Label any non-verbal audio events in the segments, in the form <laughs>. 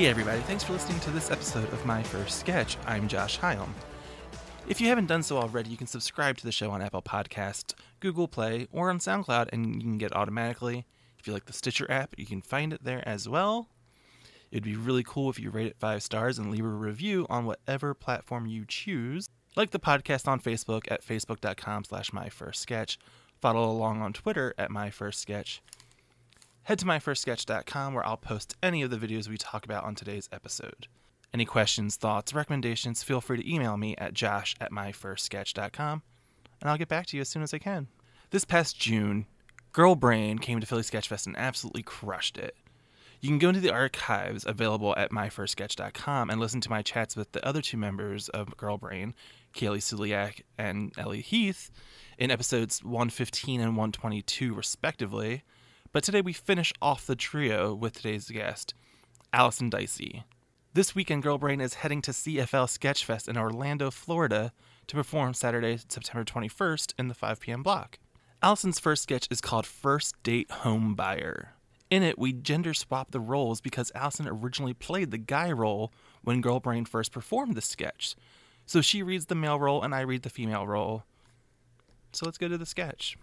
Hey everybody, thanks for listening to this episode of My First Sketch. I'm Josh Hyam. If you haven't done so already, you can subscribe to the show on Apple Podcast, Google Play, or on SoundCloud, and you can get automatically. If you like the Stitcher app, you can find it there as well. It'd be really cool if you rate it five stars and leave a review on whatever platform you choose. Like the podcast on Facebook at facebook.com slash myfirstsketch. Follow along on Twitter at myfirstsketch. Head to myfirstsketch.com where I'll post any of the videos we talk about on today's episode. Any questions, thoughts, recommendations, feel free to email me at josh at myfirstsketch.com and I'll get back to you as soon as I can. This past June, Girl Brain came to Philly Sketchfest and absolutely crushed it. You can go into the archives available at myfirstsketch.com and listen to my chats with the other two members of Girl Brain, Kaylee Suliak and Ellie Heath, in episodes 115 and 122, respectively. But today we finish off the trio with today's guest, Allison Dicey. This weekend, Girl Brain is heading to CFL Sketchfest in Orlando, Florida, to perform Saturday, September 21st in the 5 p.m. block. Allison's first sketch is called First Date Home Buyer. In it, we gender swap the roles because Allison originally played the guy role when Girl Brain first performed the sketch. So she reads the male role and I read the female role. So let's go to the sketch.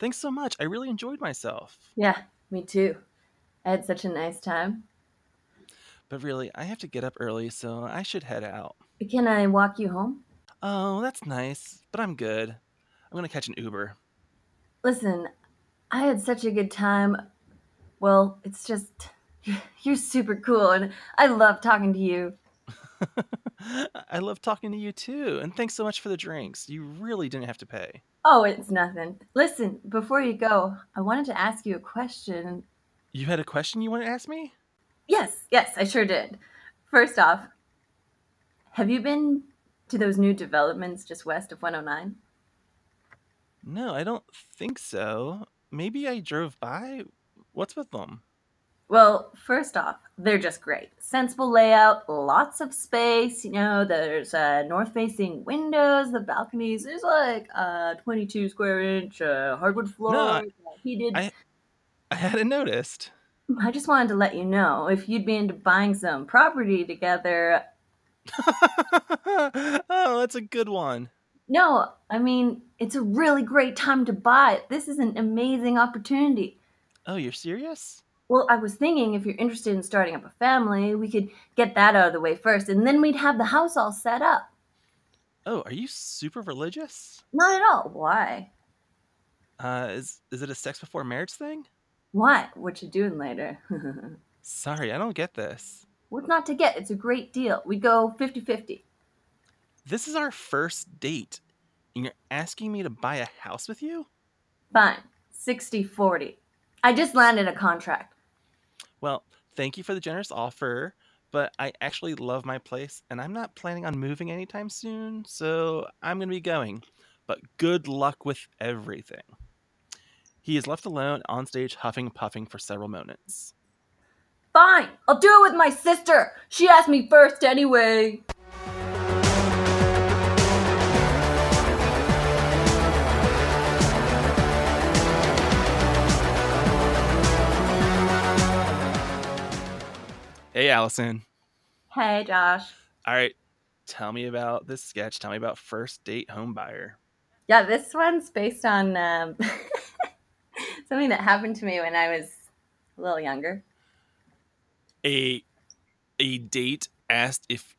Thanks so much. I really enjoyed myself. Yeah, me too. I had such a nice time. But really, I have to get up early, so I should head out. Can I walk you home? Oh, that's nice, but I'm good. I'm gonna catch an Uber. Listen, I had such a good time. Well, it's just <laughs> you're super cool and I love talking to you. <laughs> I love talking to you too, and thanks so much for the drinks. You really didn't have to pay. Oh, it's nothing. Listen, before you go, I wanted to ask you a question. You had a question you want to ask me? Yes, yes, I sure did. First off, have you been to those new developments just west of 109? No, I don't think so. Maybe I drove by. What's with them? Well, first off, they're just great. Sensible layout, lots of space. You know, there's uh, north facing windows, the balconies. There's like a 22 square inch uh, hardwood floor. No, heated. I, I hadn't noticed. I just wanted to let you know if you'd be into buying some property together. <laughs> oh, that's a good one. No, I mean, it's a really great time to buy it. This is an amazing opportunity. Oh, you're serious? Well, I was thinking if you're interested in starting up a family, we could get that out of the way first, and then we'd have the house all set up. Oh, are you super religious? Not at all. Why? Uh, is is it a sex before marriage thing? What? What you doing later? <laughs> Sorry, I don't get this. What's not to get? It's a great deal. We go 50-50. This is our first date, and you're asking me to buy a house with you? Fine. 60-40. I just landed a contract. Well, thank you for the generous offer, but I actually love my place and I'm not planning on moving anytime soon, so I'm going to be going. But good luck with everything. He is left alone on stage, huffing and puffing for several moments. Fine, I'll do it with my sister. She asked me first anyway. Hey, Allison. Hey, Josh. All right, tell me about this sketch. Tell me about First Date homebuyer. Yeah, this one's based on um, <laughs> something that happened to me when I was a little younger. A a date asked if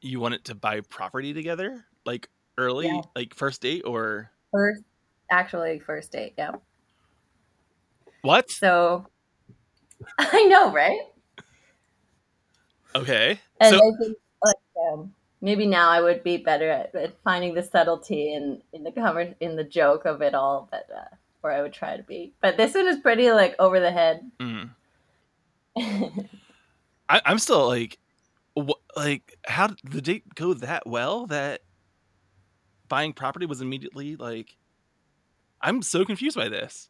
you wanted to buy property together, like early, Yeah. like first date, or First, actually, first date. Yeah. what? So <laughs> I know, right? Okay, And so I think like um, maybe now I would be better at, at finding the subtlety in in the cover in the joke of it all, but uh, or I would try to be. But this one is pretty like over the head. mm. <laughs> I, I'm still like, like, how did the date go that well that buying property was immediately like? I'm so confused by this.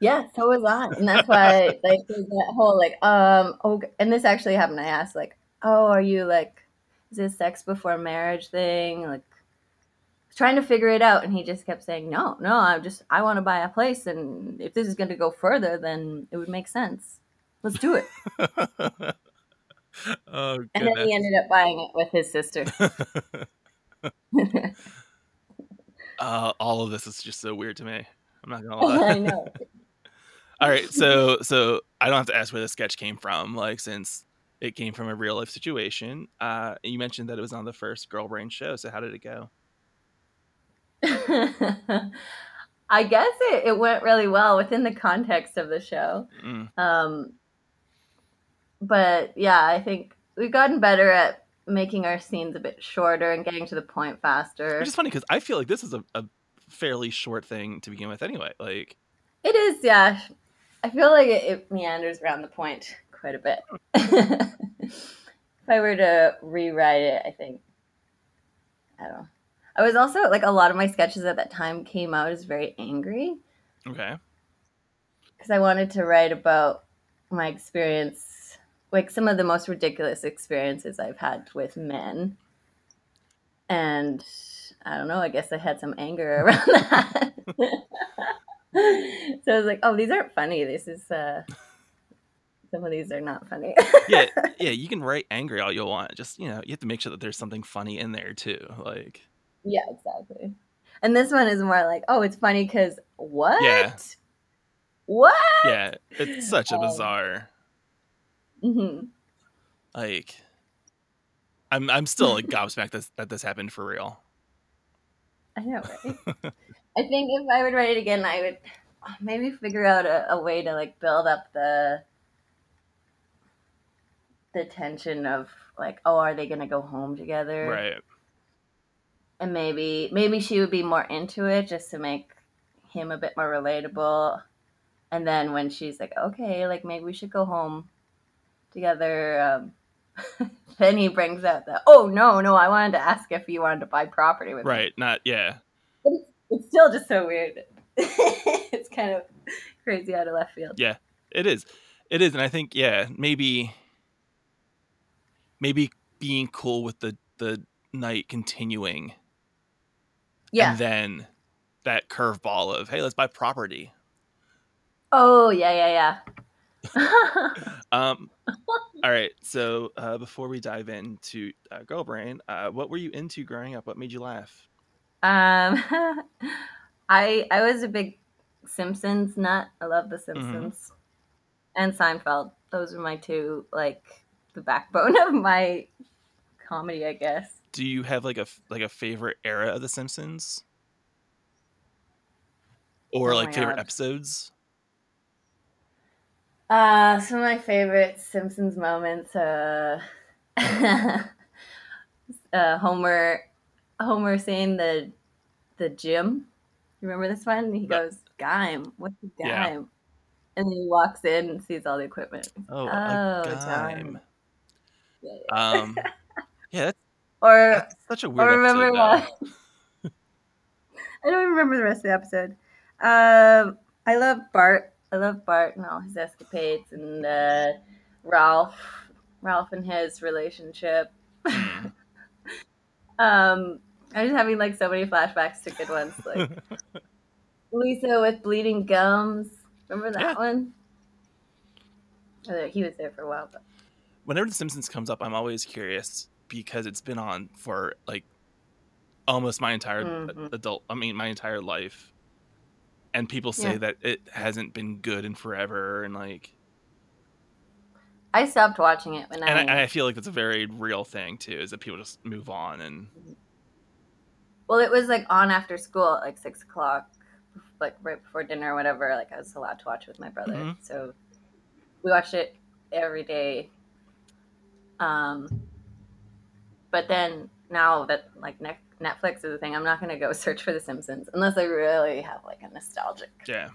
Yeah, so was I, and that's why like that whole like um oh, and this actually happened. I asked like, oh, are you like is this sex before marriage thing? Like trying to figure it out and he just kept saying, No, no, i'm just I want to buy a place and if this is gonna go further then it would make sense. Let's do it. <laughs> oh, and then he ended up buying it with his sister. <laughs> <laughs> uh, all of this is just so weird to me. I'm not gonna <laughs> lie. I know. <laughs> all right, so so I don't have to ask where the sketch came from, like since it came from a real life situation. Uh, you mentioned that it was on the first Girl Brain show. So how did it go? <laughs> I guess it, it went really well within the context of the show. Mm. Um, but yeah, I think we've gotten better at making our scenes a bit shorter and getting to the point faster. Which is funny because I feel like this is a, a fairly short thing to begin with, anyway. Like it is, yeah. I feel like it, it meanders around the point quite a bit. <laughs> if I were to rewrite it, I think I don't know. I was also like a lot of my sketches at that time came out as very angry. Okay. Because I wanted to write about my experience, like some of the most ridiculous experiences I've had with men. And I don't know, I guess I had some anger <laughs> around that. so I was like, oh, these aren't funny. This is uh some of these are not funny. yeah, <laughs> yeah, you can write angry all you want. Just you know, you have to make sure that there's something funny in there too. Like yeah, exactly. And this one is more like, oh, it's funny because what? Yeah. What? Yeah, it's such a Um, bizarre. hmm Like, I'm I'm still like gobsmacked that that this happened for real. I know, right? <laughs> I think if I would write it again, I would uh, maybe figure out a, a way to like build up the the tension of like, oh, are they gonna go home together? Right. And maybe maybe she would be more into it just to make him a bit more relatable. And then when she's like, okay, like maybe we should go home together, um, <laughs> then he brings out the, oh no, no, I wanted to ask if you wanted to buy property with me. Right. Not yeah. It's, it's still just so weird. <laughs> it's kind of crazy out of left field. Yeah. It is. It is, and I think yeah, maybe maybe being cool with the the night continuing, Yeah. and then that curveball of hey, let's buy property. oh yeah, yeah, yeah. <laughs> Um, <laughs> all right. So uh, before we dive into uh, Girl Brain, uh, what were you into growing up? What made you laugh? um, <laughs> I I was a big Simpsons nut. I love The Simpsons and Seinfeld. Those were my two like the backbone of my comedy, I guess. Do you have like a like a favorite era of The Simpsons, or Oh like favorite God. episodes? Uh, some of my favorite Simpsons moments. Uh, <laughs> uh, Homer, Homer saying the the gym. You remember this one? He goes, "Gime, what's a gime?" Yeah. And then he walks in and sees all the equipment. Oh, Oh, a dime. Yeah, yeah. Um, <laughs> yeah, that's, Or that's such a weird. or remember episode, <laughs> I don't remember the rest of the episode. Um, I love Bart. I love Bart and all his escapades, and uh, Ralph, Ralph and his relationship. Hmm. <laughs> Um, I'm just having like so many flashbacks to good ones, like <laughs> Lisa with bleeding gums. Remember that Yeah. one? Oh, he was there for a while, but Whenever The Simpsons comes up, I'm always curious because it's been on for like almost my entire Mhm. adult. I mean, my entire life, and people say Yeah. that it hasn't been good in forever, and like, I stopped watching it when and I, I, and I feel like that's a very real thing too, is that people just move on and Well, it was like on after school at like six o'clock, like right before dinner or whatever. Like I was allowed to watch with my brother, Mhm. so we watched it every day. Um, but then now that like ne- Netflix is a thing, I'm not gonna go <laughs> search for The Simpsons unless I really have like a nostalgic. yeah.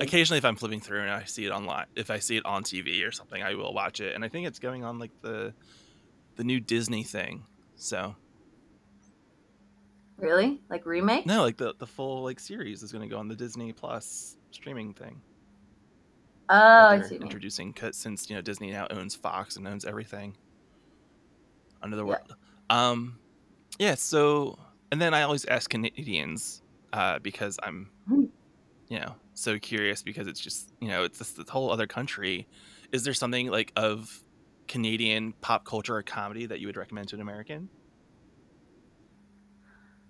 Occasionally, if I'm flipping through and I see it online, if I see it on TV or something, I will watch it. And I think it's going on like the the new Disney thing. So Really, like remake? no, like the the full like series is going to go on the Disney Plus streaming thing. Oh, I see. what you mean. introducing 'cause since you know Disney now owns Fox and owns everything. under the Yeah. world. Um, yeah. So, and then I always ask Canadians uh, because I'm, Mhm. you know, so curious because it's just you know it's just this whole other country. Is there something like of Canadian pop culture or comedy that you would recommend to an American?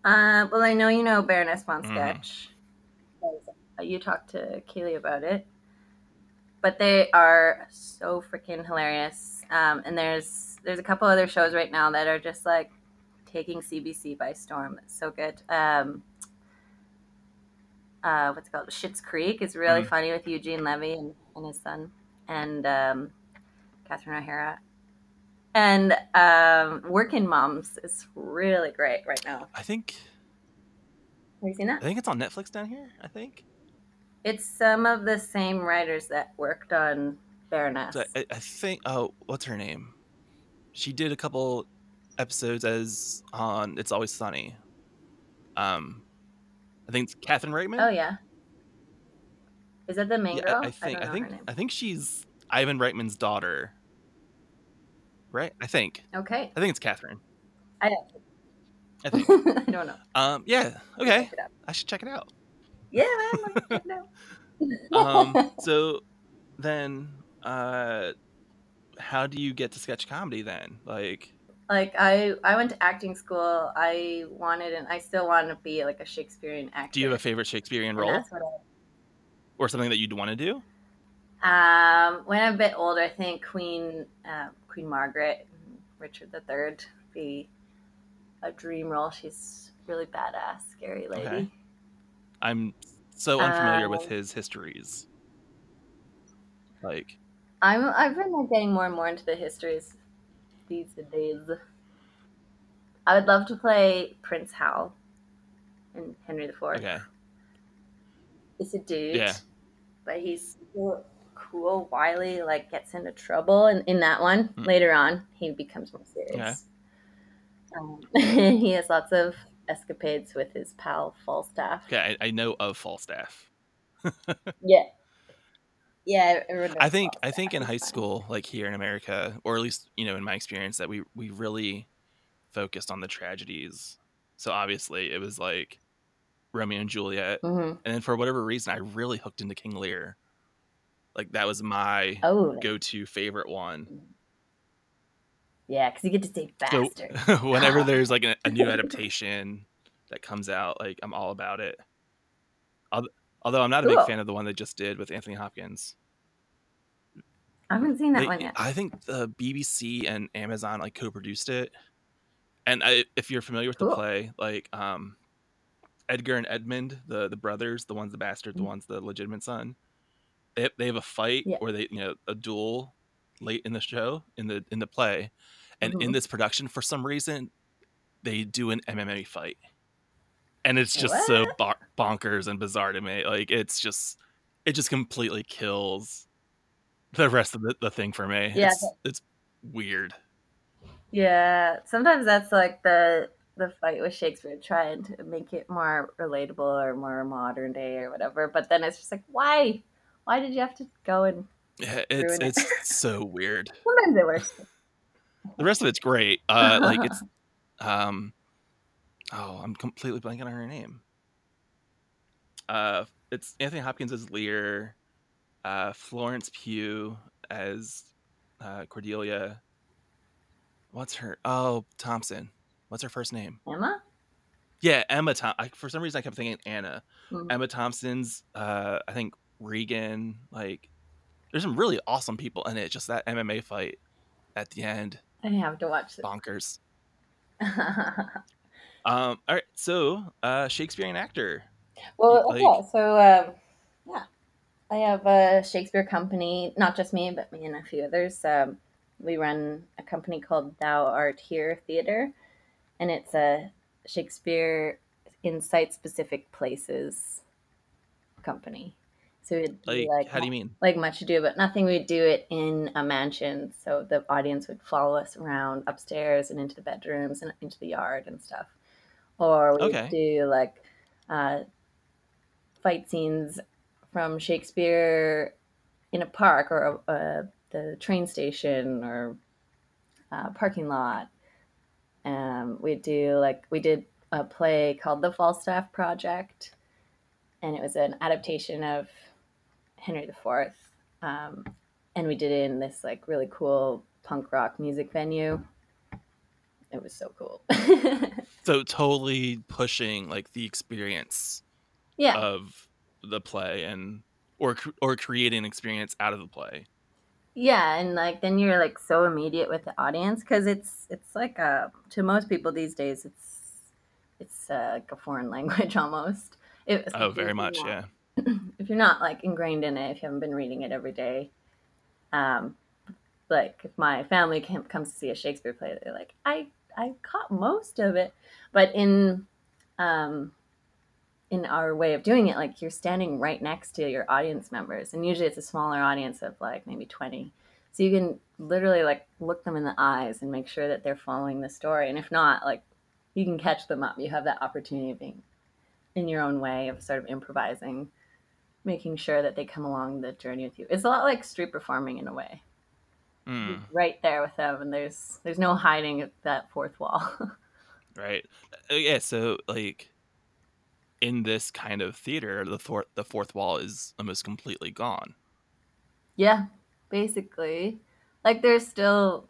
Uh, well, I know you know Baroness von Mhm. Sketch. uh, You talked to Kaylee about it, but they are so freaking hilarious. Um, and there's there's a couple other shows right now that are just like taking CBC by storm. So good. Um, uh, what's it called? Schitt's Creek is really Mhm. funny with Eugene Levy and, and his son, and um, Catherine O'Hara. And um, Working Moms is really great right now. I think Have you seen that? I think it's on Netflix down here. I think. It's some of the same writers that worked on Baroness. So I, I think. Oh, what's her name? She did a couple episodes as on It's Always Sunny. Um, I think it's Catherine Reitman. oh yeah. Is that the main Yeah, girl? I, I think. don't I, think. I think she's Ivan Reitman's daughter. Right. I think. Okay. I think it's Catherine. I I think. <laughs> I don't know. um. Yeah. Okay. Check it out. I should check it out. Yeah, man. let's check it out. <laughs> Um. so then, uh, how do you get to sketch comedy then? Like. Like I I went to acting school. I wanted and I still want to be like a Shakespearean actor. Do you have a favorite Shakespearean role I or something that you'd want to do? Um, when I'm a bit older, I think Queen uh, Queen Margaret, Richard III, be a dream role. She's really badass, scary lady. Okay. I'm so unfamiliar with Um, his histories. Like, I'm I've been like, getting more and more into the histories these days. I would love to play Prince Hal in Henry IV. okay, He's a dude, Yeah. but he's cool, wily, like gets into trouble. And in that one, Hmm. later on, he becomes more serious. Um, <laughs> he has lots of escapades with his pal Falstaff. okay, I, I know of Falstaff. <laughs> Yeah. Yeah, everyone I think I think in high school, like here in America, or at least you know in my experience, that we we really focused on the tragedies. So obviously, it was like Romeo and Juliet, Mhm. and then for whatever reason, I really hooked into King Lear. Like that was my Oh, go-to favorite one. yeah, because you get to say So <laughs> whenever <laughs> there's like a, a new adaptation that comes out, like I'm all about it. Al- Although I'm not a Cool. big fan of the one they just did with Anthony Hopkins. I haven't seen that They- one yet. I think the BBC and Amazon like co-produced it. And I, if you're familiar with the play, like um, Edgar and Edmund, the the brothers, the one's the bastard, the Mhm. one's the legitimate son. They have, they have a fight Yeah. or they you know a duel late in the show in the in the play, and in Mhm. this production for some reason they do an MMA fight, and it's just so bon- bonkers and bizarre to me. Like it's just it just completely kills the rest of the, the thing for me. Yeah, it's, it's weird. Yeah, sometimes that's like the the fight with Shakespeare, trying to make it more relatable or more modern day or whatever. But then it's just like, why? Why did you have to go and? Yeah, it's Ruin it. it's so weird. <laughs> Sometimes it works. The rest of it's great. Uh, like it's um, oh, I'm completely blanking on her name. Uh, it's Anthony Hopkins as Lear, uh, Florence Pugh as uh, Cordelia. What's her? Oh, Thompson. What's her first name? Emma. Yeah, Emma. Tom- I, for some reason, I kept thinking Anna. Mhm. Emma Thompson's. Uh, I think Regan. Like, there's some really awesome people in it. Just that MMA fight at the end, I have to watch this. bonkers. <laughs> Um. All right. So, uh, Shakespearean actor. well, Like- yeah. So, um, yeah, I have a Shakespeare company. Not just me, but me and a few others. Um, we run a company called Thou Art Here Theater, and it's a Shakespeare in site-specific places company. So it'd be Like, like, how do you mean? like much ado, but nothing we'd do it in a mansion. So the audience would follow us around upstairs and into the bedrooms and into the yard and stuff. Or we'd Okay. do like uh, fight scenes from Shakespeare in a park or uh, the train station or uh, parking lot. Um, we do like we did a play called The Falstaff Project, and it was an adaptation of Henry IV. Um, and we did it in this like really cool punk rock music venue. It was so cool. <laughs> So totally pushing like the experience yeah, of the play and or or creating experience out of the play. yeah, and like then you're like so immediate with the audience because it's it's like a to most people these days it's it's uh, like a foreign <laughs> language almost. It, Oh, very much, not- yeah. <clears throat> if you're not like ingrained in it, if you haven't been reading it every day, um, like if my family comes to see a Shakespeare play, they're like, I I caught most of it, but in um, in our way of doing it, like you're standing right next to your audience members, and usually it's a smaller audience of like maybe twenty, so you can literally like look them in the eyes and make sure that they're following the story, and if not, like you can catch them up. You have that opportunity of being in your own way of sort of improvising making sure that they come along the journey with you. It's a lot like street performing in a way. Mm, right there with them, and there's there's no hiding that fourth wall. <laughs> right. Uh, yeah. So like in this kind of theater, the fourth the fourth wall is almost completely gone. yeah, basically, like there's still,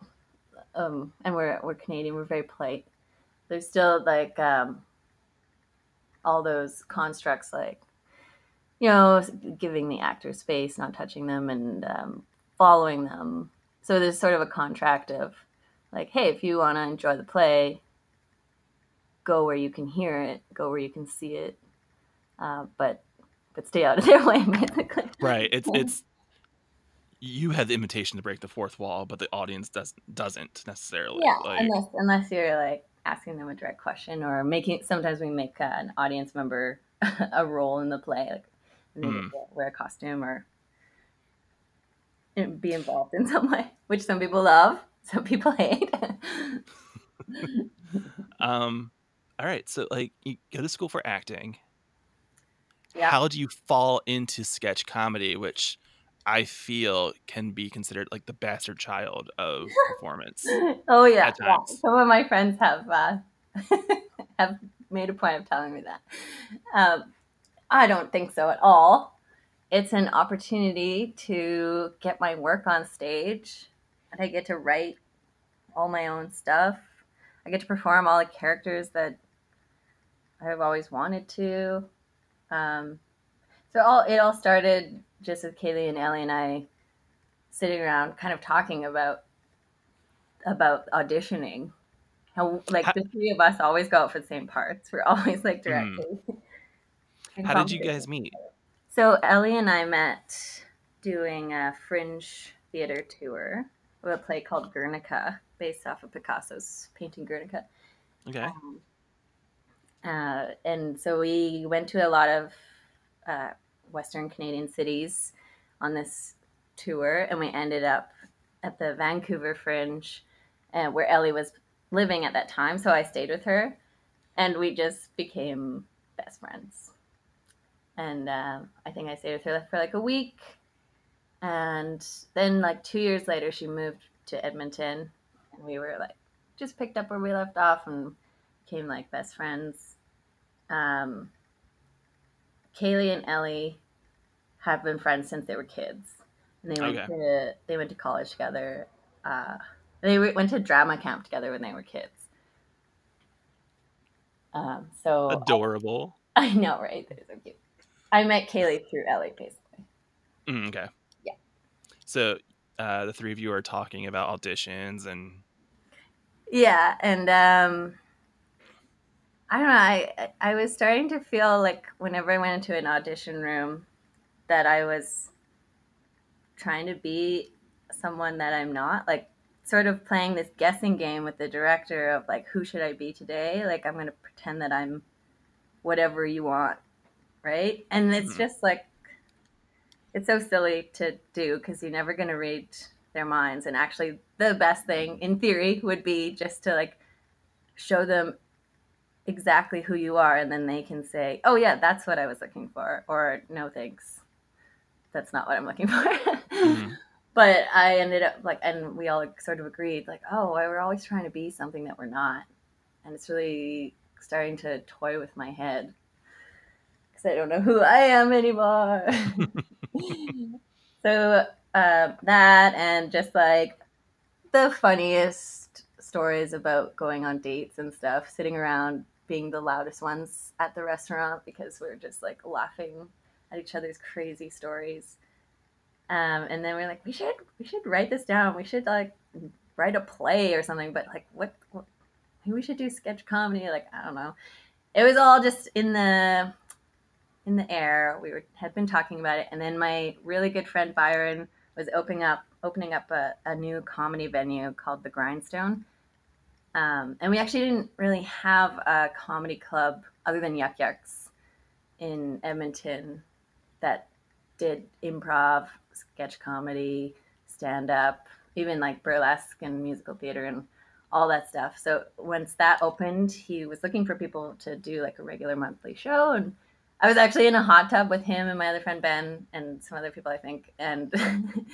um, and we're we're Canadian, we're very polite. There's still like um, all those constructs, like you know, giving the actor space, not touching them, and um, following them. So there's sort of a contract of like, hey, if you want to enjoy the play, go where you can hear it, go where you can see it, uh, but but stay out of their <laughs> way, basically. Right. It's it's you have the invitation to break the fourth wall, but the audience does doesn't necessarily. Yeah, Like, unless unless you're like asking them a direct question or making. Sometimes we make uh, an audience member <laughs> a role in the play, like Mm. get wear a costume or be involved in some way, which some people love, some people hate. <laughs> um. All right. So like you go to school for acting. yeah. How do you fall into sketch comedy, which I feel can be considered like the bastard child of performance? <laughs> oh yeah, yeah. Some of my friends have uh, <laughs> have made a point of telling me that. Um, I don't think so at all. It's an opportunity to get my work on stage, and I get to write all my own stuff. I get to perform all the characters that I've always wanted to. Um, so all it all started just with Kaylee and Ellie and I sitting around, kind of talking about about auditioning. How like the three of us always go out for the same parts. We're <laughs> always like directly. in <laughs> How did you guys meet? So Ellie and I met doing a fringe theater tour of a play called Guernica, based off of Picasso's painting Guernica. Okay. Um, uh, and so we went to a lot of uh, Western Canadian cities on this tour, and we ended up at the Vancouver Fringe, uh, where Ellie was living at that time. So I stayed with her, and we just became best friends. And um, I think I stayed with her for like a week, and then like two years later, she moved to Edmonton, and we were like just picked up where we left off and became like best friends. Um, Kaylee and Ellie have been friends since they were kids, and they went Okay. to they went to college together. Uh, they went to drama camp together when they were kids. Um, so Adorable. <laughs> I know, right? They're so cute. I met Kaylee through Ellie, basically. Mm, okay. Yeah. So uh, the three of you are talking about auditions and Yeah, and um, I don't know. I I was starting to feel like whenever I went into an audition room, that I was trying to be someone that I'm not. Like sort of playing this guessing game with the director of like who should I be today? Like I'm going to pretend that I'm whatever you want, right? And it's Mhm. just like it's so silly to do because you're never going to read their minds and actually the best thing in theory would be just to like show them exactly who you are and then they can say oh yeah that's what i was looking for or no thanks that's not what i'm looking <laughs> for Mhm. but i ended up like and we all sort of agreed like oh we're always trying to be something that we're not and it's really starting to toy with my head I don't know who I am anymore. so uh, that and just like the funniest stories about going on dates and stuff, sitting around being the loudest ones at the restaurant because we're just like laughing at each other's crazy stories. Um, and then we're like, we should we should write this down. We should like write a play or something. But like, what, what maybe we should do sketch comedy. Like, I don't know. It was all just in the in the air. We were, had been talking about it, and then my really good friend Byron was opening up opening up a, a new comedy venue called the Grindstone. Um, and we actually didn't really have a comedy club other than Yuk Yuk's in Edmonton that did improv, sketch comedy, stand up, even like burlesque and musical theater and all that stuff. So once that opened, he was looking for people to do like a regular monthly show and I was actually in a hot tub with him and my other friend Ben and some other people I think and <laughs>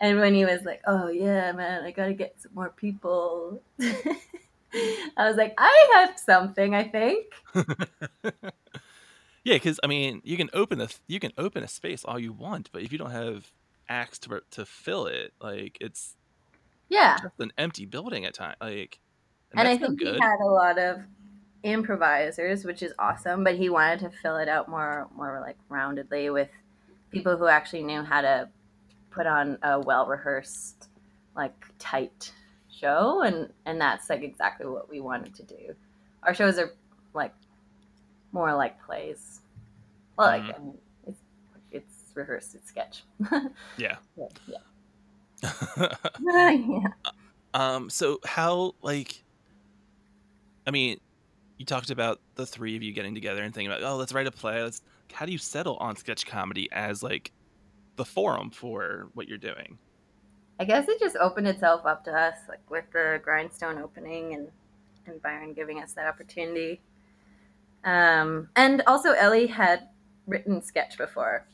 and when he was like, "Oh yeah, man, I got to get some more people." <laughs> I was like, "I have something, I think." <laughs> yeah, because I mean, you can open a you can open a space all you want, but if you don't have acts to to fill it, like it's yeah, just an empty building at time. Like, and, and I think he had a lot of improvisers, which is awesome. But he wanted to fill it out more, more like roundedly with people who actually knew how to put on a well rehearsed, like tight show, and and that's like exactly what we wanted to do. Our shows are like more like plays. Well, like mm-hmm. I mean, it's it's rehearsed, it's sketch. yeah. <laughs> Yeah. yeah. <laughs> <laughs> Um. So how like, I mean, you talked about the three of you getting together and thinking about, oh, let's write a play. Let's. How do you settle on sketch comedy as like the forum for what you're doing? I guess it just opened itself up to us, like with the grindstone opening and and Byron giving us that opportunity. Um, and also Ellie had written sketch before.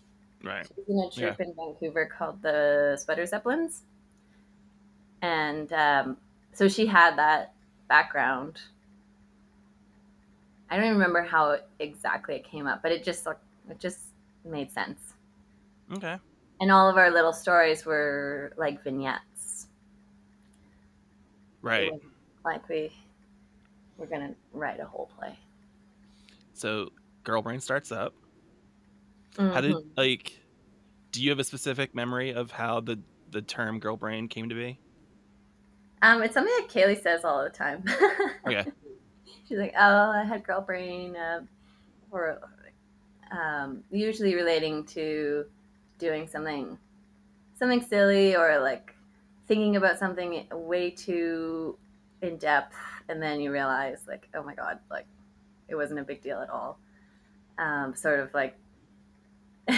Right. She was in a troupe yeah. in Vancouver called the Sweater Zeppelins. And um, so she had that background. I don't even remember how exactly it came up, but it just like it just made sense. Okay. And all of our little stories were like vignettes. Right. Like we we're gonna write a whole play. So Girl Brain starts up. Mm-hmm. How did mm-hmm. like? Do you have a specific memory of how the the term girl brain came to be? Um, it's something that Kaylee says all the time. <laughs> okay. She's like, "Oh, I had girl brain," uh, um, usually relating to doing something, something silly or like thinking about something way too in depth, and then you realize, like, oh my god, like it wasn't a big deal at all. Um, sort of like <laughs>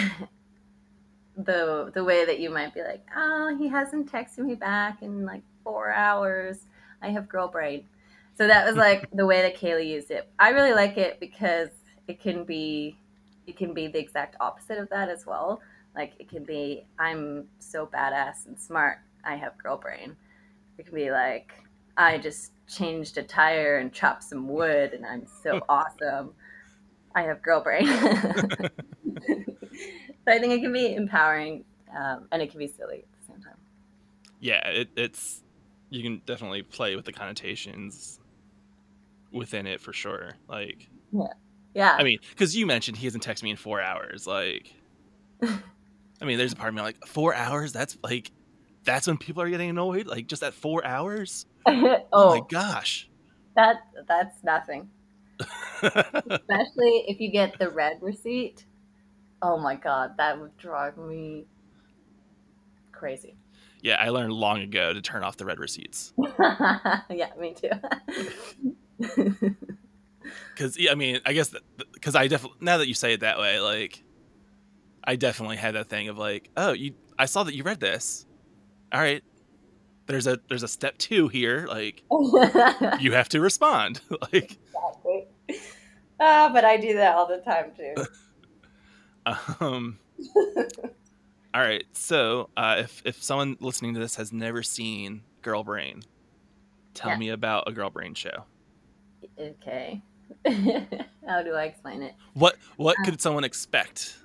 the the way that you might be like, oh, he hasn't texted me back in like four hours. I have girl brain. So that was like <laughs> the way that Kaylee used it. I really like it because it can be it can be the exact opposite of that as well. Like it can be I'm so badass and smart. I have girl brain. It can be like I just changed a tire and chopped some wood and I'm so <laughs> awesome. I have girl brain. <laughs> so I think it can be empowering um, and it can be silly at the same time. Yeah, it, it's you can definitely play with the connotations within it for sure. Like, yeah, yeah. I mean, because you mentioned he hasn't texted me in four hours. Like, <laughs> I mean, there's a part of me like four hours. That's like, that's when people are getting annoyed. Like, just at four hours. oh, <laughs> oh my oh. gosh. That that's nothing. <laughs> Especially if you get the read receipt. Oh my god, that would drive me crazy. Yeah, I learned long ago to turn off the read receipts. yeah, me too. <laughs> Because yeah, I mean, I guess because I definitely now that you say it that way, like, I definitely had that thing of like, oh, you, I saw that you read this. All right, there's a there's a step two here. Like, <laughs> you have to respond. <laughs> like, exactly. Ah, but I do that all the time too. um. all right. So, uh, if if someone listening to this has never seen Girl Brain, tell yeah. me about a Girl Brain show. Okay. <laughs> How do I explain it? What what could someone expect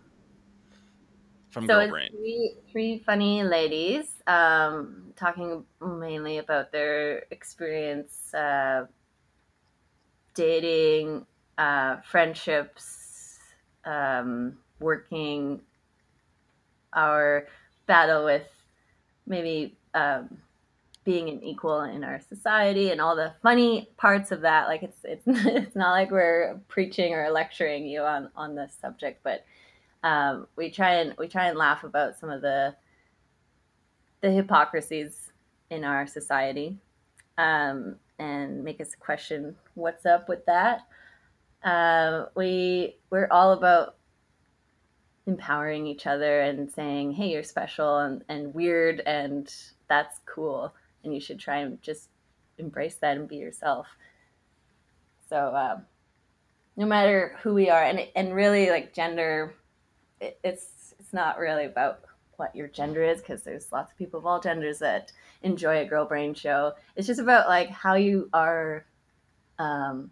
from so Girl Brain? three three funny ladies um, talking mainly about their experience uh, dating, uh, friendships, um, working, our battle with maybe um, being an equal in our society and all the funny parts of that. Like it's it's <laughs> it's not like we're preaching or lecturing you on on this subject, but um, we try and we try and laugh about some of the the hypocrisies in our society um, and make us question what's up with that. Uh, we we're all about empowering each other and saying, "Hey, you're special and, and weird, and that's cool, and you should try and just embrace that and be yourself." So, um, no matter who we are, and and really like gender, it, it's it's not really about what your gender is because there's lots of people of all genders that enjoy a girl brain show. It's just about like how you are um,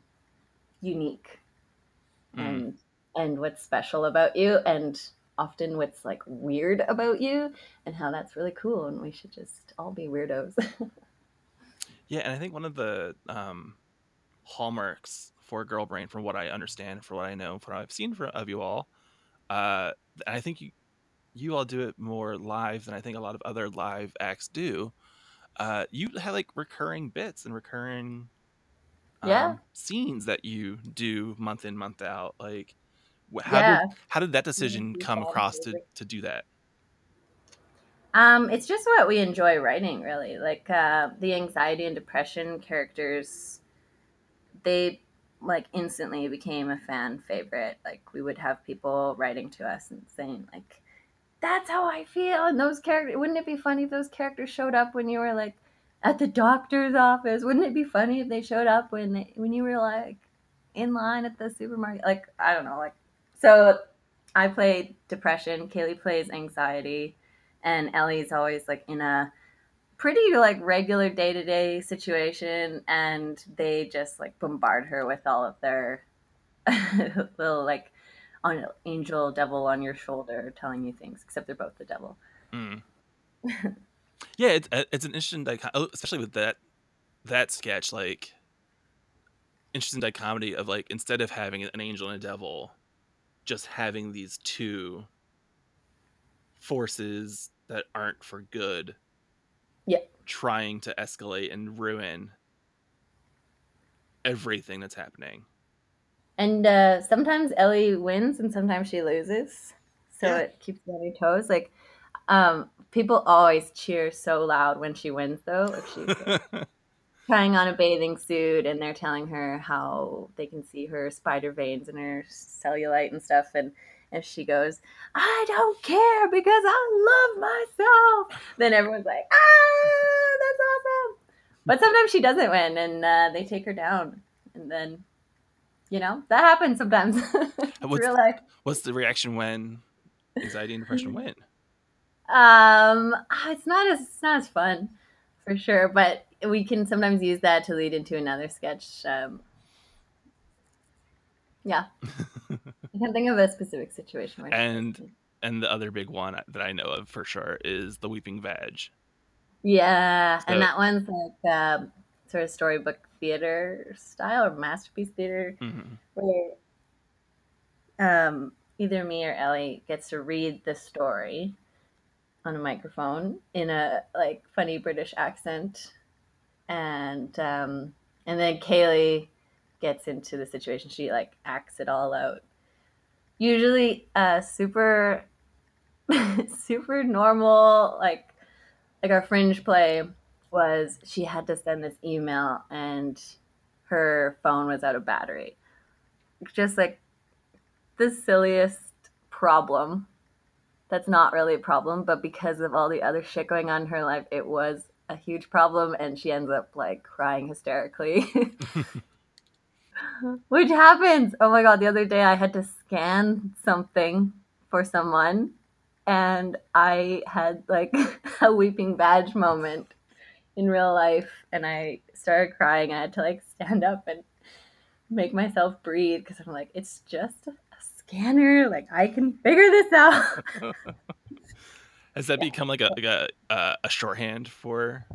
unique Mm. and and what's special about you and often what's like weird about you and how that's really cool and we should just all be weirdos. <laughs> Yeah, and I think one of the um, hallmarks for Girl Brain, from what I understand, for what I know, from what I've seen for, of you all, uh, and I think you you all do it more live than I think a lot of other live acts do. Uh, you have like recurring bits and recurring um, Yeah. scenes that you do month in month out. Like, how yeah. did how did that decision come across to to do that? Um, it's just what we enjoy writing, really. Like uh, the anxiety and depression characters, they like instantly became a fan favorite. Like we would have people writing to us and saying like, "That's how I feel." And those characters, wouldn't it be funny if those characters showed up when you were like at the doctor's office? Wouldn't it be funny if they showed up when they, when you were like in line at the supermarket? Like I don't know, like so. I play depression. Kaylee plays anxiety and Ellie's always like in a pretty like regular day to day situation, and they just like bombard her with all of their <laughs> little like on angel devil on your shoulder telling you things. Except they're both the devil. Mm. <laughs> yeah, it's uh, it's an interesting dichotomy, especially with that that sketch. Like, interesting dichotomy of like instead of having an angel and a devil, just having these two forces that aren't for good. Yeah. Trying to escalate and ruin everything that's happening. And uh, sometimes Ellie wins, and sometimes she loses. So Yeah. it keeps you on your toes. Like um, people always cheer so loud when she wins, though. If she's <laughs> like, trying on a bathing suit and they're telling her how they can see her spider veins and her cellulite and stuff. And if she goes i don't care because i love myself then everyone's like ah that's awesome. But sometimes she doesn't win and uh, they take her down. And then you know that happens sometimes. <laughs> What's- real life. What's the reaction when anxiety and depression win? <laughs> Um, it's not as it's not as fun for sure, but we can sometimes use that to lead into another sketch. Um, yeah, <laughs> I can't think of a specific situation. Where And- And the other big one that I know of for sure is the weeping vag. yeah, So- and that one's like um, sort of storybook theater style or masterpiece theater, hmm where um, either me or Ellie gets to read the story on a microphone in a like funny British accent, and um, and then Kaylee gets into the situation. She like acts it all out. Usually, uh, super, <laughs> super normal. Like, like our fringe play was she had to send this email and her phone was out of battery. Just like the silliest problem that's not really a problem, but because of all the other shit going on in her life, it was a huge problem, and she ends up like crying hysterically. <laughs> Which happens. Oh my god, the other day I had to scan something for someone, and I had like <laughs> a weeping vag moment in real life, and I started crying. I had to like stand up and make myself breathe because I'm like, it's just a scanner. Like I can figure this out. <laughs> Has that Yeah. become like a like a uh, a shorthand for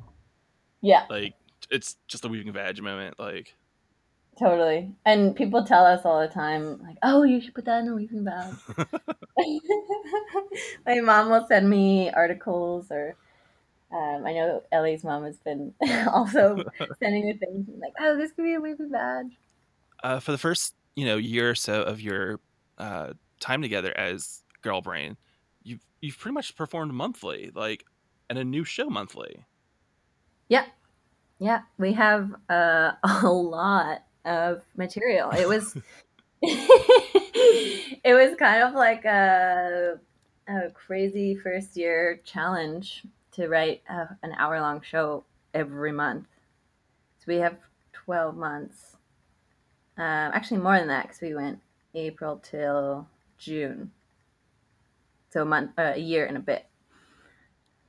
yeah, like it's just a weaving vag moment? Like totally. And people tell us all the time, like, oh, you should put that in a weaving bag. <laughs> <laughs> My mom will send me articles or. Um, I know Ellie's mom has been <laughs> also sending me things like, "Oh, this could be a weaving badge." uh, for the first you know year or so of your uh, time together as Girl Brain, you've you've pretty much performed monthly, like, and a new show monthly. Yeah, yeah, we have uh, <laughs> a lot of material. It was, <laughs> <laughs> it was kind of like a, a crazy first year challenge to write a, an hour long show every month. So we have twelve months. Um, actually, more than that because we went April till June. So a month, uh, a year and a bit.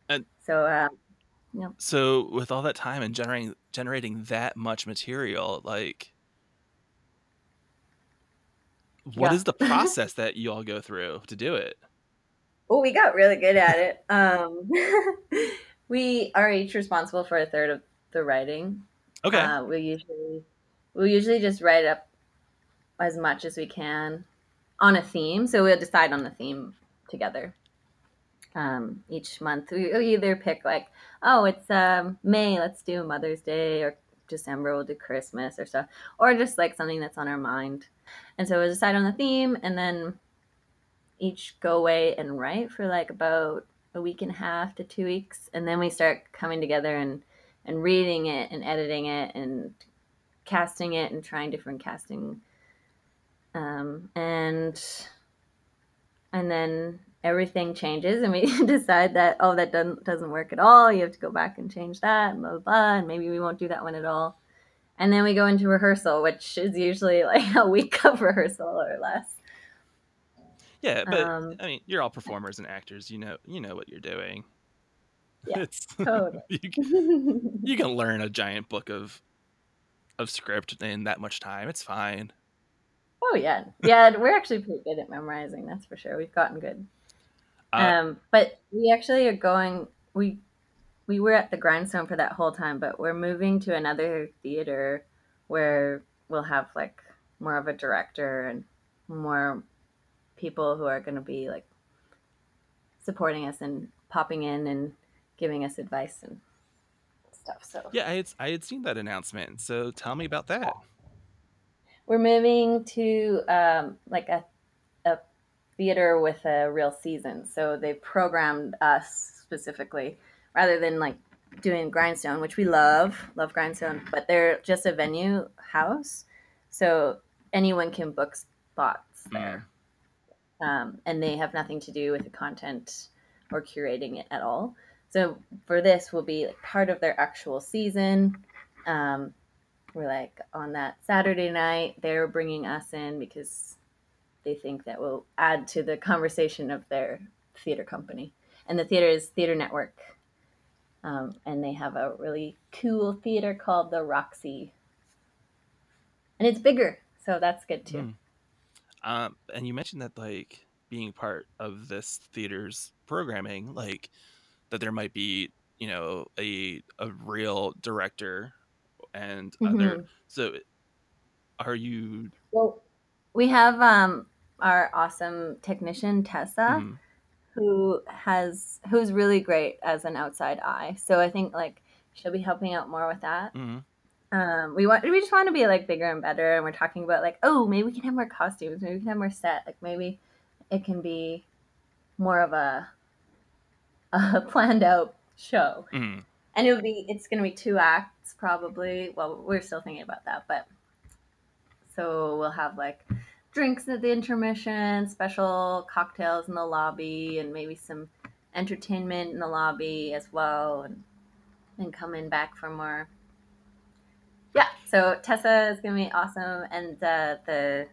And- so um, So with all that time and generating generating that much material, like, what Yeah. is the <laughs> process that you all go through to do it? Well, we got really good at it. Um, <laughs> we are each responsible for a third of the writing. Okay, Uh, we usually we usually just write up as much as we can on a theme. So we'll decide on the theme together. Um, each month we we either pick like, oh, it's um, May, let's do Mother's Day, or December we'll do Christmas or stuff, or just like something that's on our mind. And so we'll decide on the theme, and then each go away and write for like about a week and a half to two weeks, and then we start coming together and and reading it and editing it and casting it and trying different casting um, and and then everything changes and we <laughs> decide that oh that doesn't doesn't work at all you have to go back and change that and blah blah blah and maybe we won't do that one at all and then we go into rehearsal which is usually <laughs> like a week of rehearsal or less yeah, but um, I mean, you're all performers and actors. You know, you know what you're doing. Yeah, <laughs> It's totally. you, can, you can learn a giant book of of script in that much time. It's fine. Oh yeah yeah we're actually pretty good at memorizing that's for sure we've gotten good Uh, um, but we actually are going. We we were at the grindstone for that whole time, but we're moving to another theater where we'll have like more of a director and more people who are going to be like supporting us and popping in and giving us advice and stuff. So yeah, I had I had seen that announcement. So tell me about that. We're moving to um, like a, a theater with a real season. So they programmed us specifically rather than like doing Grindstone, which we love, love Grindstone, but they're just a venue house. So anyone can book spots there. Um, and they have nothing to do with the content or curating it at all. So for this, will be like part of their actual season. Um, we're like on that Saturday night, they're bringing us in because they think that will add to the conversation of their theater company. And the theater is Theater Network. Um, and they have a really cool theater called the Roxy. And it's bigger, so that's good too. Mm. Um, and you mentioned that like being part of this theater's programming, like that there might be you know a a real director and other. Mhm. So are you? Well, we have um, our awesome technician Tessa, mm, who has who's really great as an outside eye. So I think like she'll be helping out more with that. mm, Um, we want we just want to be like bigger and better, and we're talking about like oh maybe we can have more costumes, maybe we can have more set, like maybe it can be more of a <laughs> a planned out show mm. And it'll be it's gonna be two acts probably. Well we're still thinking about that but so we'll have like drinks at the intermission special cocktails in the lobby and maybe some entertainment in the lobby as well and then coming back for more. Yeah so tessa is gonna be awesome and uh, the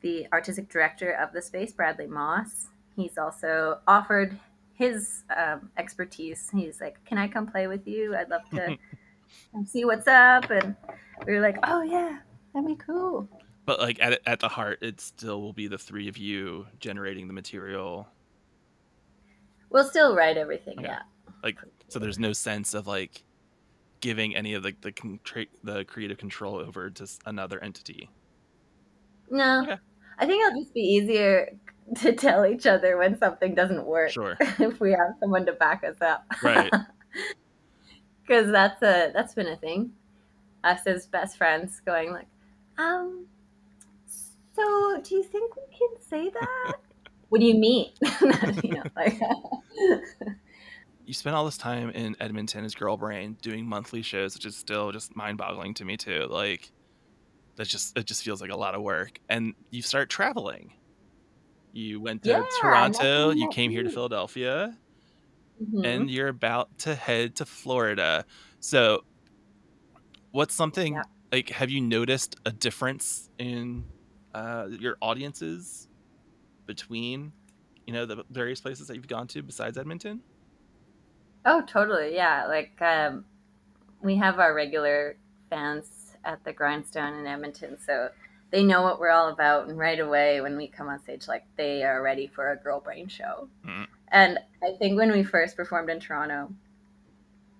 the artistic director of the space bradley moss he's also offered his um, expertise. He's like, "Can I come play with you? I'd love to <laughs> see what's up." And we were like, oh yeah, that'd be cool. But like at at the heart, it still will be the three of you generating the material. We'll still write everything. Okay. Yeah. Like so, there's no sense of like giving any of the the the creative control over to another entity. No, Okay. I think it'll just be easier <laughs> to tell each other when something doesn't work Sure. <laughs> if we have someone to back us up. Right. <laughs> Because that's a that's been a thing. Us as best friends going like, um, so do you think we can say that? what do you mean? you know, like, You spent all this time in Edmonton as Girl Brain doing monthly shows, which is still just mind boggling to me too. Like that just it just feels like a lot of work. And you start traveling. You went to Yeah, Toronto, you came here to. Philadelphia, Mhm. and you're about to head to Florida. So what's something Yeah. like have you noticed a difference in uh, your audiences between you know the various places that you've gone to besides Edmonton? Oh, totally. Yeah. Like, um, we have our regular fans at the Grindstone in Edmonton, so they know what we're all about. And right away, when we come on stage, like, they are ready for a girl brain show. Mm. And I think when we first performed in Toronto,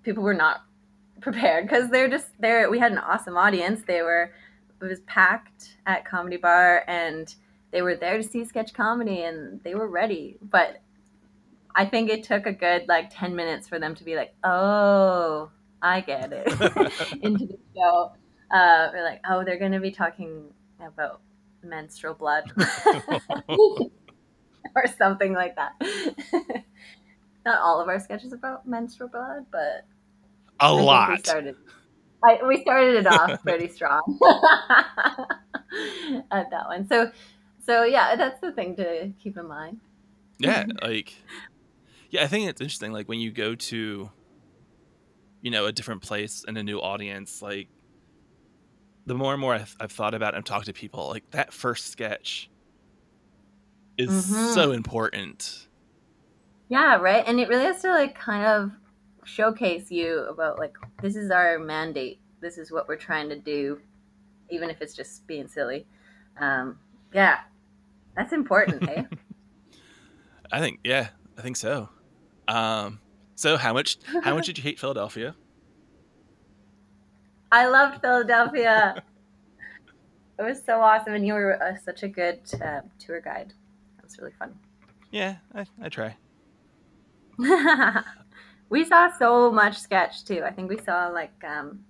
people were not <laughs> prepared because they're just there. We had an awesome audience. They were, it was packed at Comedy Bar, and they were there to see sketch comedy, and they were ready. But I think it took a good like 10 minutes for them to be like, oh, I get it. <laughs> <laughs> Into the show. Uh, we're like, oh, they're going to be talking about menstrual blood <laughs> <laughs> or something like that. <laughs> Not all of our sketches about menstrual blood, but A I think we lot. started, I, we started it off pretty strong at that one. So, so yeah, that's the thing to keep in mind. yeah like yeah i think it's interesting like when you go to you know a different place and a new audience like the more and more i've, I've thought about and talked to people like that first sketch is Mhm. so important Yeah, right. And it really has to like kind of showcase you about like this is our mandate. This is what we're trying to do, even if it's just being silly. Um, yeah, that's important, eh? <laughs> i think yeah i think so um so how much how much <laughs> did you hate philadelphia I loved Philadelphia. it was so awesome, and you were uh, such a good uh, tour guide. That was really fun. yeah i, I try <laughs> we saw so much sketch too. I think we saw like um,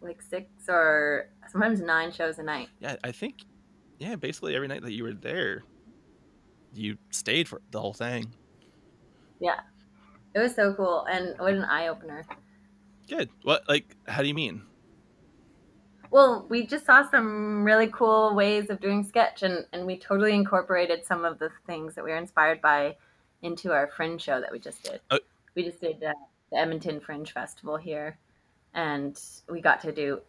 like six or sometimes nine shows a night. yeah i think yeah basically every night that you were there you stayed for the whole thing Yeah, It was so cool, and what an eye opener. Good what like how do you mean Well, we just saw some really cool ways of doing sketch, and, and we totally incorporated some of the things that we were inspired by into our Fringe show that we just did. Oh. We just did uh, the Edmonton Fringe Festival here, and we got to do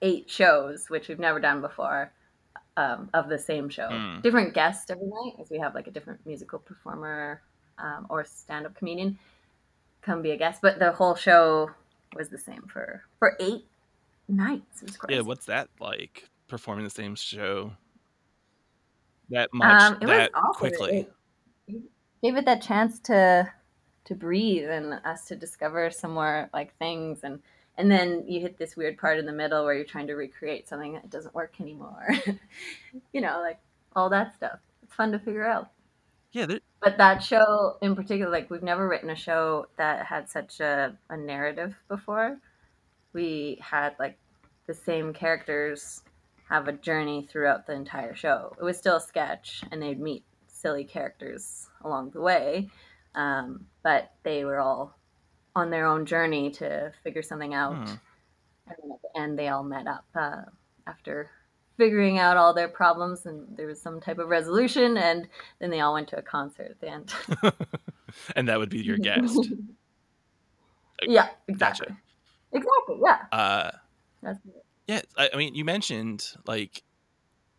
eight shows, which we've never done before, um, of the same show. Hmm. Different guests every night, as we have like a different musical performer um, or stand up comedian come be a guest, but the whole show was the same for for eight nights. It was crazy. Yeah, what's that like? Performing the same show that much Um, it that quickly. It- it gave it that chance to to breathe and us to discover some more like things and and then you hit this weird part in the middle where you're trying to recreate something that doesn't work anymore. <laughs> you know, like all that stuff. It's fun to figure out. Yeah, there, But that show in particular, like we've never written a show that had such a, a narrative before. We had like the same characters have a journey throughout the entire show. It was still a sketch, and they'd meet silly characters along the way, um, but they were all on their own journey to figure something out. Hmm. And then at the end, they all met up uh, after figuring out all their problems, and there was some type of resolution, and then they all went to a concert at the end. <laughs> and that would be your <laughs> guest. yeah, exactly. Gotcha. Exactly. Yeah. Uh, That's yeah, I, I mean, you mentioned like,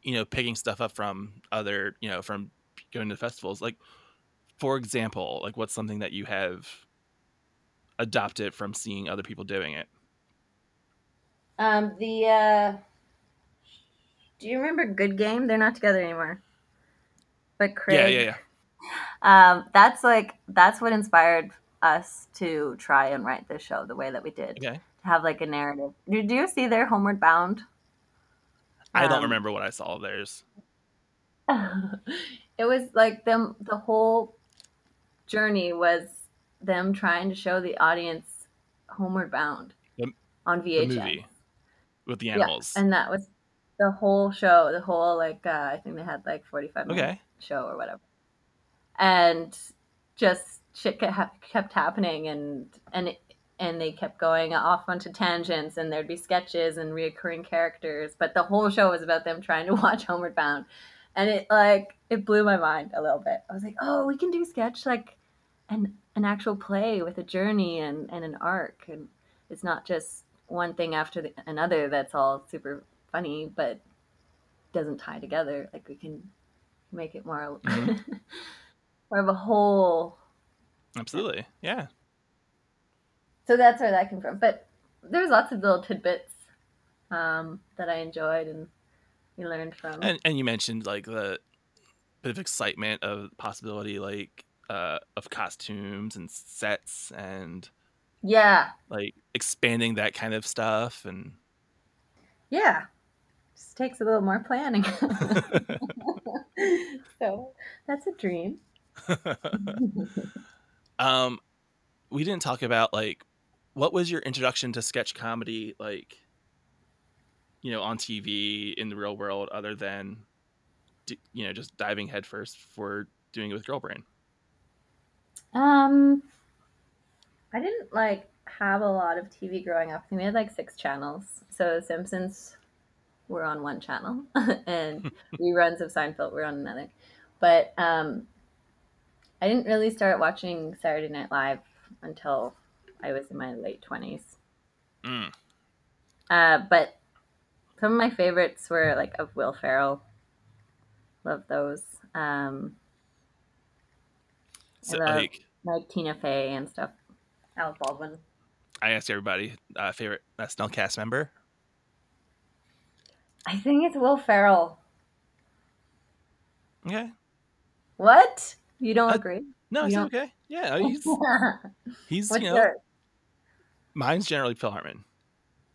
you know, picking stuff up from other, you know, from going to festivals. Like, for example, like what's something that you have adopted from seeing other people doing it? Um, the uh, do you remember Good Game? They're not together anymore. But Craig, Yeah, yeah, yeah. Um, that's like that's what inspired us to try and write this show the way that we did. Okay. To have like a narrative. Did you see their Homeward Bound? I don't Um, remember what I saw of theirs. <laughs> it was like them the whole journey was them trying to show the audience Homeward Bound The- on The VHS. movie with the animals. Yeah, and that was the whole show. The whole like uh, I think they had like forty five minute okay. show or whatever, and just shit kept kept happening, and and it, and they kept going off onto tangents, and there'd be sketches and reoccurring characters, but the whole show was about them trying to <laughs> watch Homeward Bound, and it like it blew my mind a little bit. I was like, oh, we can do sketch like an an actual play with a journey and and an arc, and it's not just one thing after the, another that's all super funny but doesn't tie together like we can make it more Mhm. <laughs> more of a whole Absolutely. Yeah. so that's where that came from but there's lots of little tidbits um, that i enjoyed and we learned from And and you mentioned like the bit of excitement of possibility like uh of costumes and sets and yeah like expanding that kind of stuff and yeah just takes a little more planning. <laughs> <laughs> So that's a dream. <laughs> Um we didn't talk about like what was your introduction to sketch comedy like you know on tv in the real world other than you know just diving headfirst for doing it with girl brain? Um, I didn't like have a lot of TV growing up. We had like six channels, so Simpsons were on one channel, <laughs> and <laughs> reruns of Seinfeld were on another. But um, I didn't really start watching Saturday Night Live until I was in my late twenties. mm. Uh, but some of my favorites were like of Will Ferrell. Love those. Um, so love- like like Tina Fey and stuff. Alec Baldwin. i asked everybody uh favorite snl cast member I think it's Will Ferrell. okay What? You don't Uh, agree? no You it's don't- okay yeah <laughs> he's he's What's you know yours? mine's generally phil hartman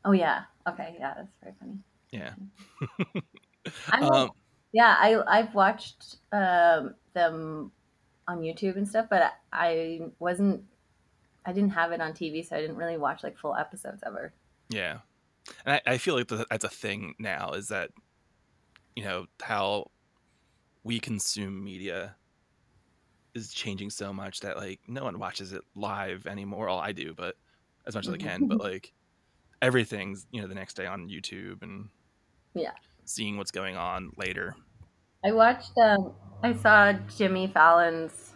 Oh yeah. Okay. Yeah, that's very funny. yeah <laughs> I know. um yeah, I I've watched um, them on YouTube and stuff, but I wasn't. I didn't have it on TV, so I didn't really watch like full episodes ever. Yeah, and I, I feel like that- that's a thing now. Is that you know how we consume media is changing so much that like no one watches it live anymore. Well, I do, but as much as I can. But like everything's you know the next day on YouTube and Yeah. seeing what's going on later. I watched. Um, I saw Jimmy Fallon's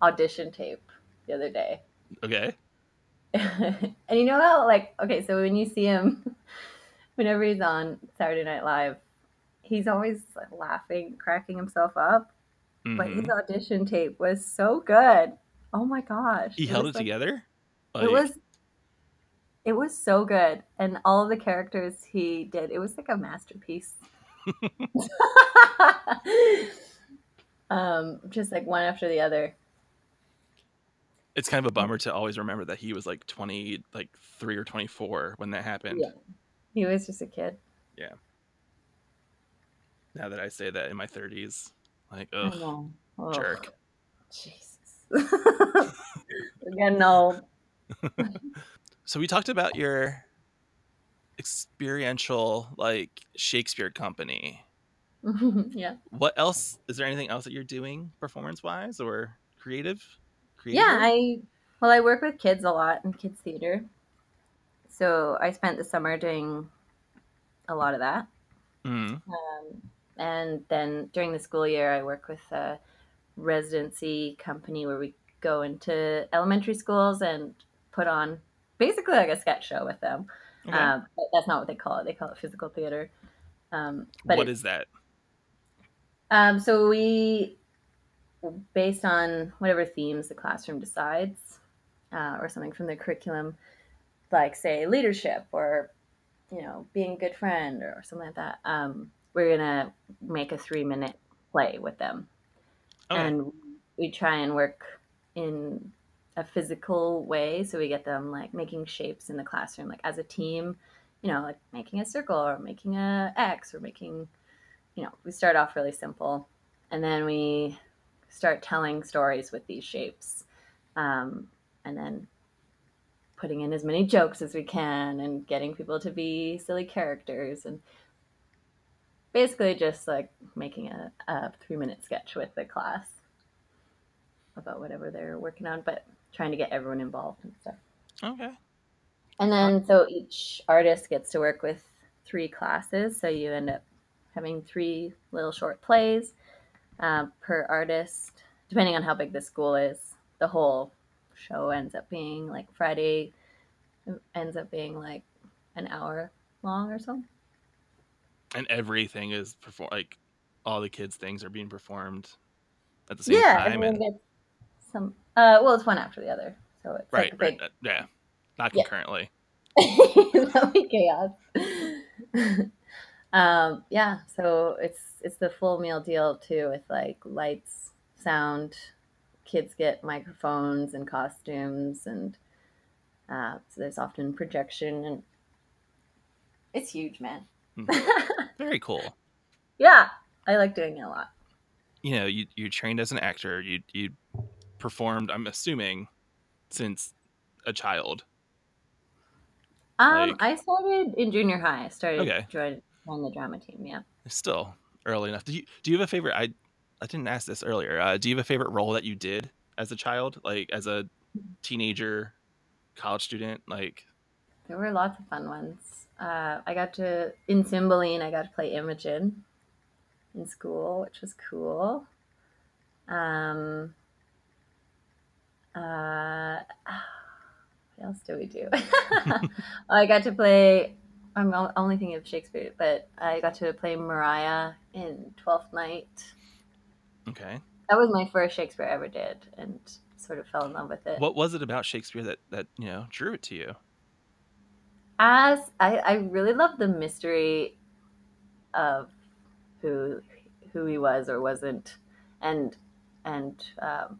audition tape the other day. Okay, <laughs> and you know how like okay so when you see him <laughs> whenever he's on saturday night live he's always like, laughing cracking himself up. But Mhm. his audition tape was so good. Oh my gosh. He held it like- together. it was it was so good. And all of the characters he did it was like a masterpiece. <laughs> Um just like one after the other it's kind of a bummer to always remember that he was like twenty, like three or twenty four when that happened. Yeah. he was just a kid Yeah. Now that I say that in my thirties, like I ugh, jerk. Jesus. <laughs> We're getting old. <laughs> So we talked about your experiential like Shakespeare company. <laughs> yeah. What else is there anything else that you're doing performance wise or creative? Yeah, I well, I work with kids a lot in kids theater. So I spent the summer doing a lot of that. Mhm. Um, and then during the school year, I work with a residency company where we go into elementary schools and put on basically like a sketch show with them. Okay. Um, that's not what they call it. They call it physical theater. Um, but what it- is that? Um, so we, based on whatever themes the classroom decides, uh, or something from the curriculum, like say leadership or you know, being a good friend or something like that, um, we're gonna make a three minute play with them, Okay. and we try and work in a physical way, so we get them like making shapes in the classroom, like as a team, you know, like making a circle or making a X or making, you know, we start off really simple, and then we start telling stories with these shapes, um, and then putting in as many jokes as we can and getting people to be silly characters and basically just like making a, a three minute sketch with the class about whatever they're working on, but trying to get everyone involved and stuff. okay. And then so each artist gets to work with three classes. So you end up having three little short plays uh, per artist, depending on how big the school is. The whole show ends up being like Friday ends up being like an hour long or so. And everything is perform like all the kids' things are being performed at the same yeah, time. everyone And gets some. Uh, well, it's one after the other, so it's right, like right, uh, yeah, not concurrently. <laughs> that'd be chaos. <laughs> um, yeah, so it's it's the full meal deal too, with like lights, sound. Kids get microphones and costumes, and uh, so there's often projection, and it's huge, man. <laughs> Very cool. yeah, I like doing it a lot. You know, you you trained as an actor. You you performed. I'm assuming since a child. Um, Like- I started in junior high. I started Okay. Join the drama team. Yeah. Still early enough. Do you do you have a favorite? I I didn't ask this earlier. Uh, do you have a favorite role that you did as a child, like as a teenager, college student? Like, There were lots of fun ones. Uh, I got to in Cymbeline. I got to play Imogen in school, which was cool. Um, uh, <sighs> what else do we do? <laughs> I got to play. I'm only thinking of Shakespeare, but I got to play Maria in Twelfth Night. okay, That was my first Shakespeare I ever did, and sort of fell in love with it. what was it about Shakespeare that that you know drew it to you? as I, I really love the mystery of who who he was or wasn't and and um,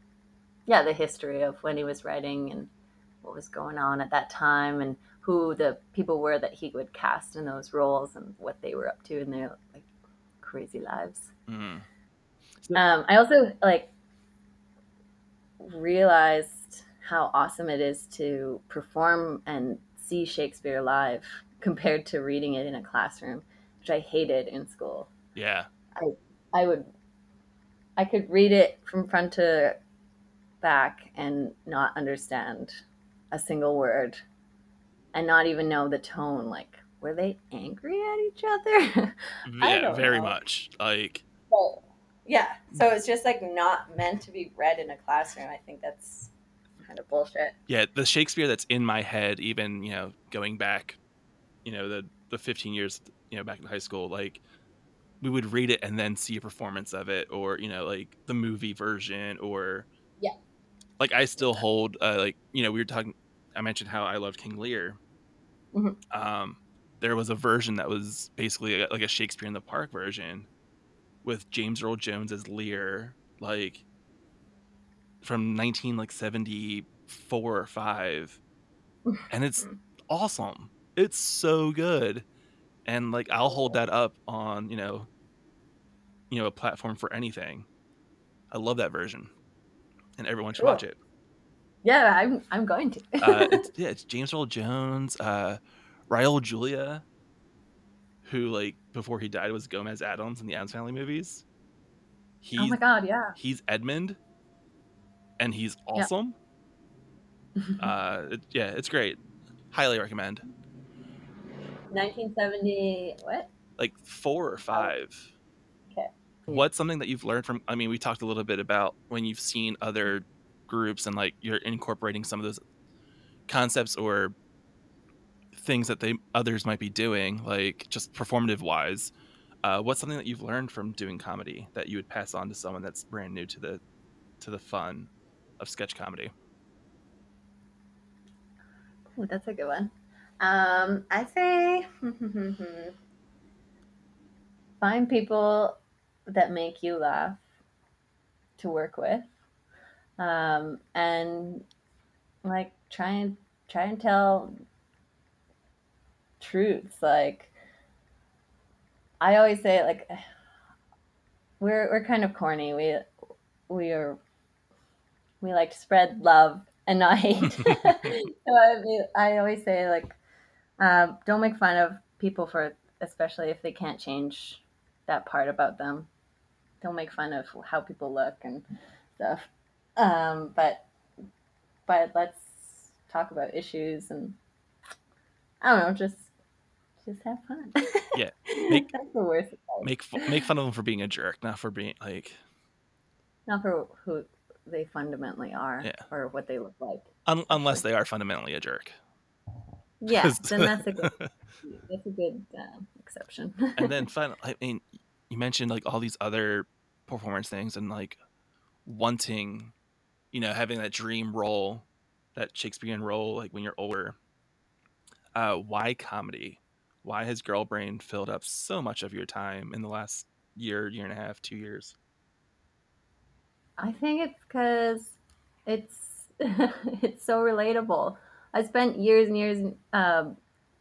yeah the history of when he was writing and what was going on at that time and who the people were that he would cast in those roles and what they were up to in their like crazy lives Mm. um, I also like realized how awesome it is to perform and see Shakespeare live <laughs> compared to reading it in a classroom, which I hated in school. Yeah, I I would, I could read it from front to back and not understand a single word, and not even know the tone. Like, were they angry at each other? <laughs> I yeah, very know. much. Like, Well, yeah. So it's just like not meant to be read in a classroom. I think that's kind of bullshit. yeah, the Shakespeare that's in my head, even you know, going back, you know, the the 15 years, you know, back in high school, like we would read it and then see a performance of it, or you know, like the movie version, or Yeah. like I still hold, uh, like you know, we were talking. I mentioned how I loved King Lear. Mhm. Um, there was a version that was basically like a Shakespeare in the Park version, with James Earl Jones as Lear, like from 19 like 74 or 5 <laughs> and it's awesome. It's so good. And like i'll hold that up on you know you know a platform for anything. I love that version. And everyone should Cool. watch it Yeah, I'm. I'm going to. uh, it's, <laughs> yeah it's james earl jones uh raul julia who like before he died was gomez addams in the addams family movies he's oh my god! Yeah. he's edmund and he's awesome <laughs> uh it, yeah it's great highly recommend 1970. What? like four or five Okay. what's something that you've learned from i mean we talked a little bit about when you've seen other groups and like you're incorporating some of those concepts or things that they others might be doing like just performative wise uh, what's something that you've learned from doing comedy that you would pass on to someone that's brand new to the to the fun of sketch comedy Ooh, that's a good one. Um, I say <laughs> find people that make you laugh to work with, um, and like try and try and tell truths. Like I always say, like <sighs> we're we're kind of corny. We we are we like to spread love and not hate. <laughs> <laughs> so I, mean, I always say like um, don't make fun of people for especially if they can't change that part about them. Don't make fun of how people look and stuff. Um, but but let's talk about issues and I don't know, just just have fun. Yeah, <laughs> make, that's the worst. Make make fun of them for being a jerk, not for being like not for who they fundamentally are yeah. or what they look like. Un- unless they are fundamentally a jerk. Yeah, <laughs> then that's a good <laughs> that's a good uh, exception. and then finally, I mean, you mentioned like all these other performance things and like wanting, you know, having that dream role, that Shakespearean role, like when you're older. Uh, why comedy? Why has Girl Brain filled up so much of your time in the last year, year and a half, two years? I think it's because it's <laughs> it's so relatable. I spent years and years um,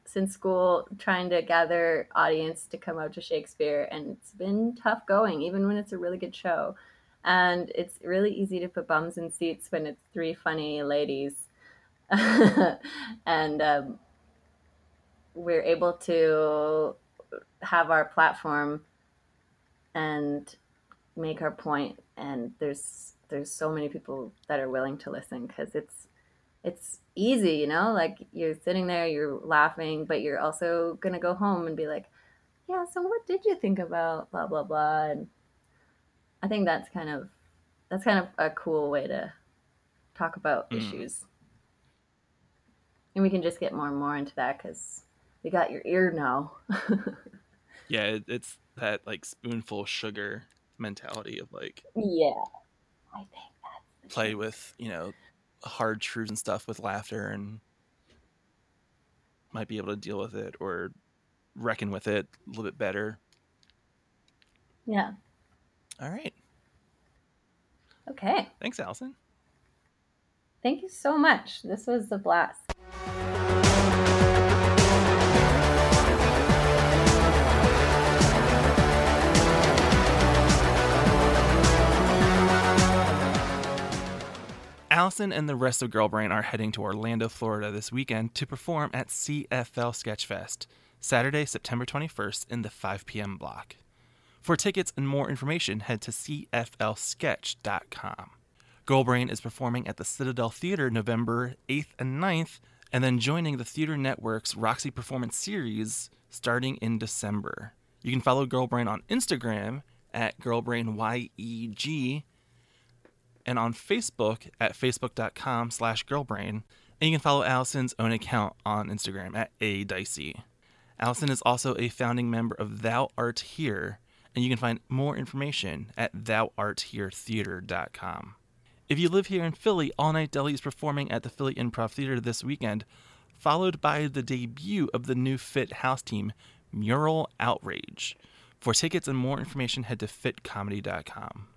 since school trying to gather audience to come out to Shakespeare, and it's been tough going, even when it's a really good show. And it's really easy to put bums in seats when it's three funny ladies, <laughs> and um, we're able to have our platform and make our point. And there's there's so many people that are willing to listen because it's it's easy you know? Like you're sitting there you're laughing but you're also gonna go home and be like yeah so what did you think about blah blah blah? And i think that's kind of that's kind of a cool way to talk about mm. issues. And we can just get more and more into that because we got your ear now. <laughs> Yeah it's that like spoonful sugar mentality of like yeah i think that's play with you know hard truths and stuff with laughter and might be able to deal with it or reckon with it a little bit better. Yeah all right okay thanks allison thank you so much this was a blast Allison and the rest of Girl Brain are heading to Orlando, Florida this weekend to perform at CFL Sketchfest, Saturday, September 21st in the 5 p.m. block. For tickets and more information, head to cflsketch.com. Girl Brain is performing at the Citadel Theater November 8th and 9th, and then joining the Theater Network's Roxy Performance Series starting in December. You can follow Girlbrain on Instagram at GirlBrainYEG and on Facebook at facebook.com slash girlbrain. And you can follow Allison's own account on Instagram at a dicey. Allison is also a founding member of Thou Art Here, and you can find more information at thouartheretheater.com. If you live here in Philly, All Night Deli is performing at the Philly Improv Theater this weekend, followed by the debut of the new PHIT House team, Mural Outrage. For tickets and more information, head to phitcomedy.com.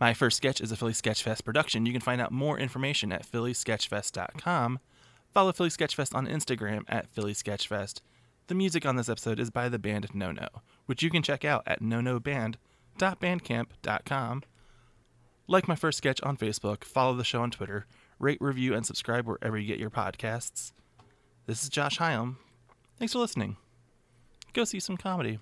My First Sketch is a Philly Sketchfest production. You can find out more information at phillysketchfest.com. Follow Philly Sketchfest on Instagram at Philly Sketchfest. The music on this episode is by the band No No, which you can check out at nonoband.bandcamp.com. Like My First Sketch on Facebook, follow the show on Twitter, rate, review, and subscribe wherever you get your podcasts. This is Josh Hyam. Thanks for listening. Go see some comedy.